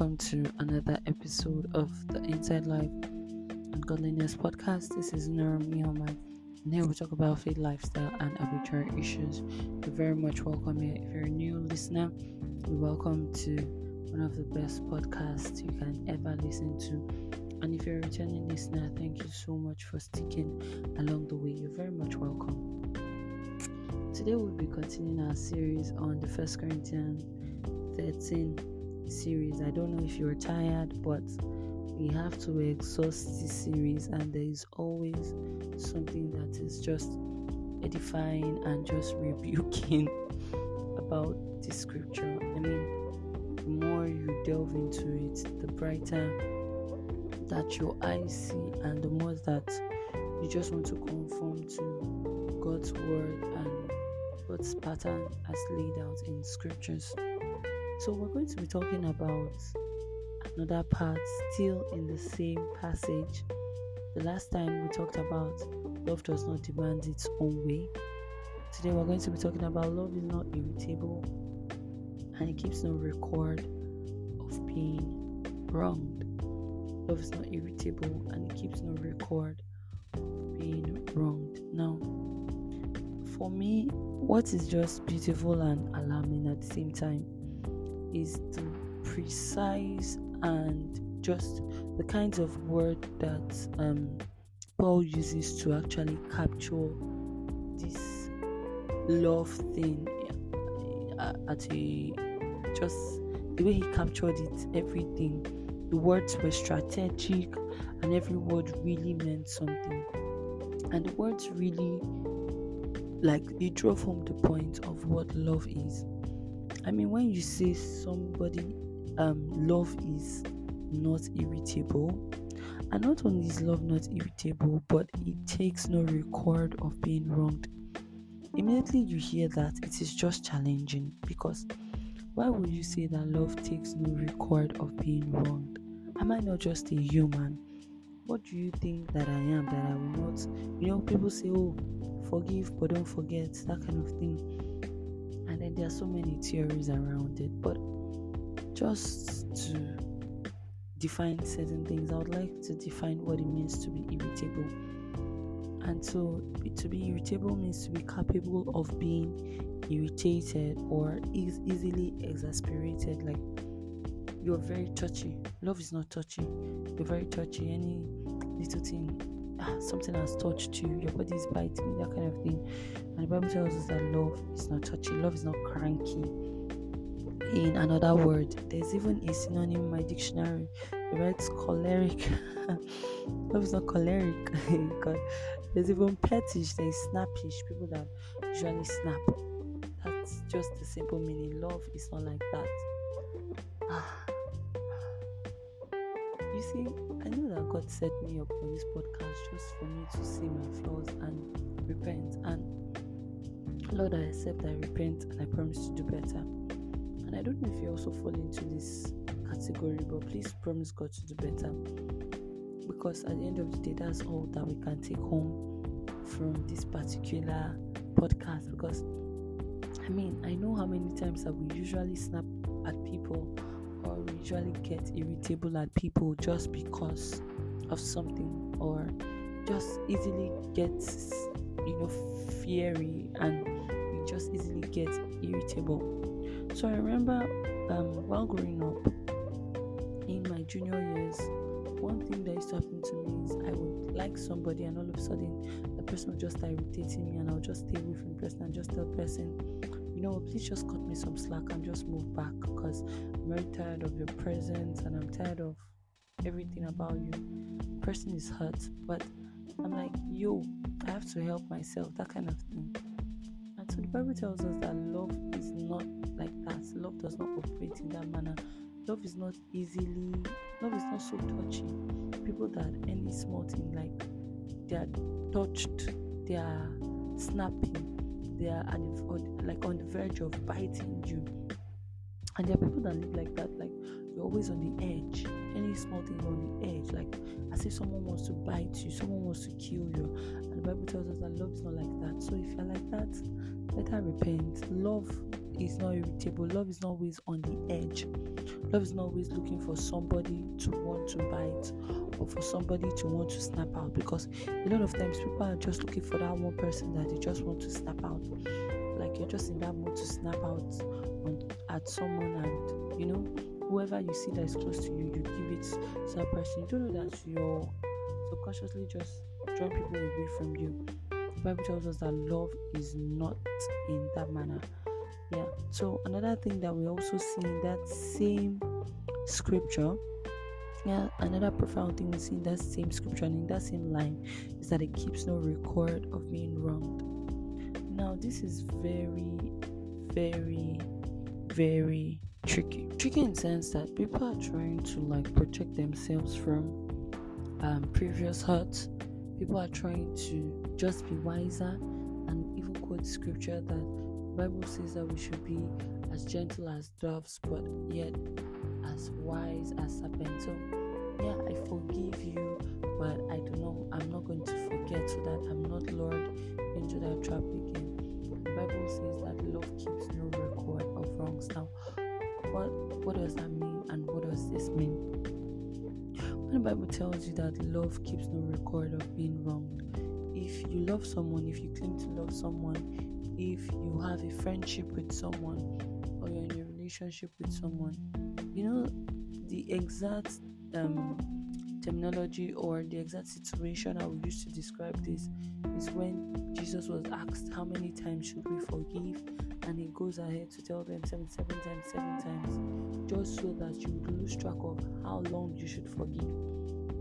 welcome to another episode of the Inside Life and Godliness podcast. This is Muhammad, and here we talk about faith, lifestyle, and arbitrary issues. You're very much welcome here. If you're a new listener, we welcome to one of the best podcasts you can ever listen to. And if you're a returning listener, thank you so much for sticking along the way. You're very much welcome. Today we'll be continuing our series on the First Corinthians 13 series. I don't know if you're tired, but we have to exhaust this series, and there is always something that is just edifying and just rebuking about the scripture. I mean, the more you delve into it, the brighter that your eyes see, and the more that you just want to conform to God's word and God's pattern as laid out in scriptures. So, we're going to be talking about another part still in the same passage. The last time we talked about love does not demand its own way. Today, we're going to be talking about love is not irritable and it keeps no record of being wronged. Love is not irritable and it keeps no record of being wronged. Now, for me, what is just beautiful and alarming at the same time is the precise and just the kinds of word that um, Paul uses to actually capture this love thing uh, at a just the way he captured it, everything. The words were strategic, and every word really meant something. And the words really, like, they drove home the point of what love is. I mean, when you say somebody, um, love is not irritable, and not only is love not irritable, but it takes no record of being wronged. Immediately you hear that, it is just challenging because why would you say that love takes no record of being wronged? Am I not just a human? What do you think that I am that I will not? You know, people say, oh, forgive but don't forget, that kind of thing. And then there are so many theories around it. But just to define certain things, I would like to define what it means to be irritable. And so, to be irritable means to be capable of being irritated or is easily exasperated. Like you're very touchy. Love is not touchy. You're very touchy. Any little thing, ah, something has touched you, your body is biting, that kind of thing. And the Bible tells us that love is not touchy. Love is not cranky. In another word, there's even a synonym in my dictionary. It writes choleric. love is not choleric. God. There's even pettish, there's snappish, people that usually snap. That's just the simple meaning. Love is not like that. You see, I know that God set me up for this podcast just for me to see my flaws and repent. And Lord, I accept, I repent, and I promise to do better. And I don't know if you also fall into this category, but please promise God to do better. Because at the end of the day, that's all that we can take home from this particular podcast. Because I mean, I know how many times that we usually snap at people or we usually get irritable at people just because of something or just easily get you know fiery and we just easily get irritable. So i remember um, while growing up in my junior years one thing that used to happen to me is i would like somebody and all of a sudden the person would just start irritating me and i'll just stay away from the person and just tell the person you know, please just cut me some slack and just move back because I'm very tired of your presence and I'm tired of everything about you. The person is hurt, but I'm like, yo, I have to help myself, that kind of thing. And so the Bible tells us that love is not like that. Love does not operate in that manner. Love is not easily, love is not so touchy. People that any small thing like they are touched, they are snapping, they are on, like on the verge of biting you. And there are people that live like that, like you're always on the edge. Any small thing on the edge, like as if someone wants to bite you, someone wants to kill you. And the Bible tells us that love is not like that. So if you're like that, better repent. Love is not irritable. Love is not always on the edge. Love is not always looking for somebody to want to bite or for somebody to want to snap out because a lot of times people are just looking for that one person that they just want to snap out. Like you're just in that mood to snap out on, at someone and you know whoever you see that is close to you, you give it to that person. You don't know that you're subconsciously just drawing people away from you. The Bible tells us that love is not in that manner. Yeah. So another thing that we also see in that same scripture, yeah, another profound thing we see in that same scripture and in that same line is that it keeps no record of being wronged. Now this is very, very, very tricky. Tricky in sense that people are trying to like protect themselves from um, previous hurts. People are trying to just be wiser and even quote scripture that Bible says that we should be as gentle as doves, but yet as wise as serpents. So, yeah, I forgive you, but I do not. Know. I'm not going to forget so that I'm not lured into that trap again. The Bible says that love keeps no record of wrongs. Now, what what does that mean, and what does this mean? When the Bible tells you that love keeps no record of being wronged, if you love someone, if you claim to love someone, if you have a friendship with someone, or you're in a relationship with someone, you know the exact um, terminology or the exact situation I would use to describe this is when Jesus was asked how many times should we forgive, and he goes ahead to tell them seven, seven times, 7 times, just so that you would lose track of how long you should forgive.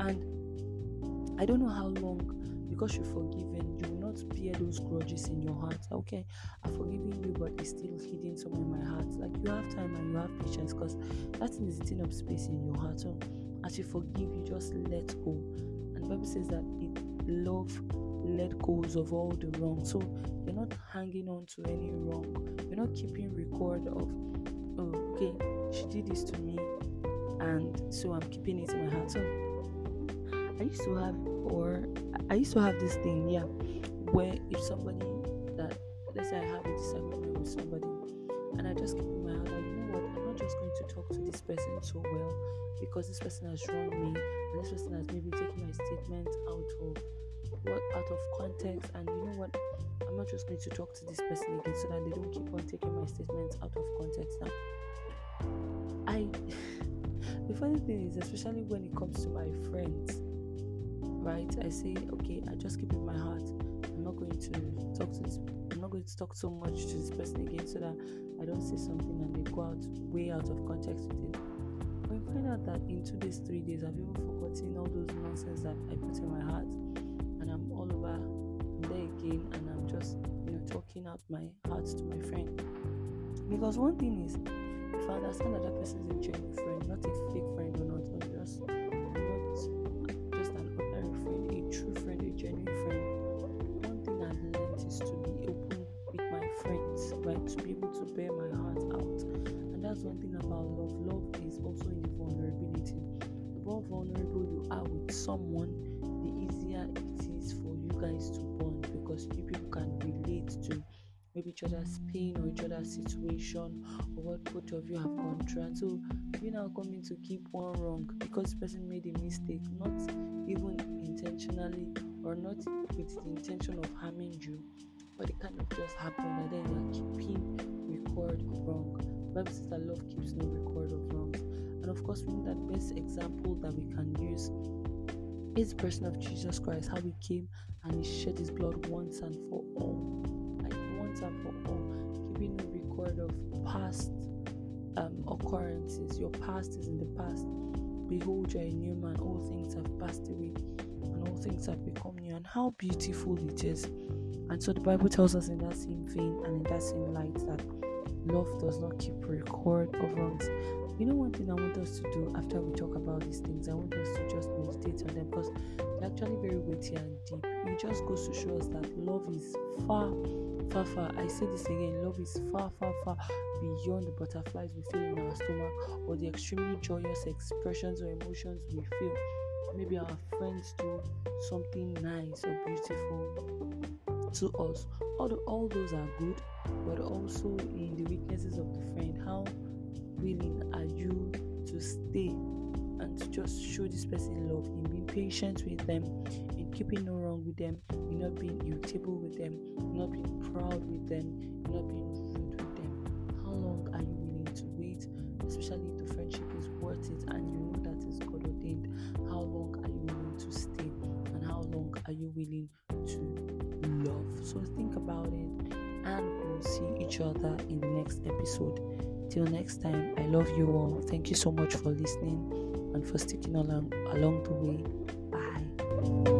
And I don't know how long because you've forgiven, you not bear those grudges in your heart. Okay, I've forgiven you, but it's still hidden somewhere in my heart. Like you have time and you have patience because that thing is eating up space in your heart. So as you forgive, you just let go. And the Bible says that it love let goes of all the wrong. So you're not hanging on to any wrong. You're not keeping record of oh okay, she did this to me and so I'm keeping it in my heart. So I used to have or I used to have this thing, yeah, where if somebody that let's say I have a disagreement with somebody and I just keep in my heart, like, you know what, I'm not just going to talk to this person so well because this person has wronged me and this person has maybe taken my statement out of what out of context and you know what? I'm not just going to talk to this person again so that they don't keep on taking my statements out of context. Now i the funny thing is especially when it comes to my friends right? I say okay i just keep in my heart not going to talk to this i'm not going to talk so much to this person again so that i don't say something and they go out way out of context with it when you find out that in two days three days i've even forgotten all those nonsense that i put in my heart and I'm all over I'm there again and I'm just you know talking out my heart to my friend. Because one thing is if I understand that that person is a genuine friend, not a fake friend or not, or just someone, the easier it is for you guys to bond because you people can relate to maybe each other's pain or each other's situation or what both of you have gone through. And so you now coming to keep one wrong because the person made a mistake, not even intentionally or not with the intention of harming you, but it kind of just happened and then you're keeping record wrong. Bible says that love keeps no record of wrongs. And of course, we know that best example that we can use is the person of Jesus Christ, how he came and he shed his blood once and for all. Like once and for all, keeping no record of past um, occurrences. Your past is in the past. Behold, you're a new man. All things have passed away, and all things have become new. And how beautiful it is. And so the Bible tells us in that same vein and in that same light that love does not keep record of wrongs. You know, one thing I want us to do after we talk about these things, I want us to just meditate on them because they're actually very weighty and deep. It just goes to show us that love is far, far, far. I say this again love is far, far, far beyond the butterflies we feel in our stomach or the extremely joyous expressions or emotions we feel. Maybe our friends do something nice or beautiful to us. The, all those are good, but also in the weaknesses of the friend. How willing are you to stay and to just show this person love in being patient with them, in keeping no wrong with them, in not being irritable with them, in not being proud with them, in not being rude with them? How long are you willing to wait, especially if the friendship is worth it and you know that is God ordained? How long are you willing to stay and how long are you willing to love? So think about it and we'll see each other in the next episode. Till next time, I love you all. Thank you so much for listening and for sticking along along the way. Bye.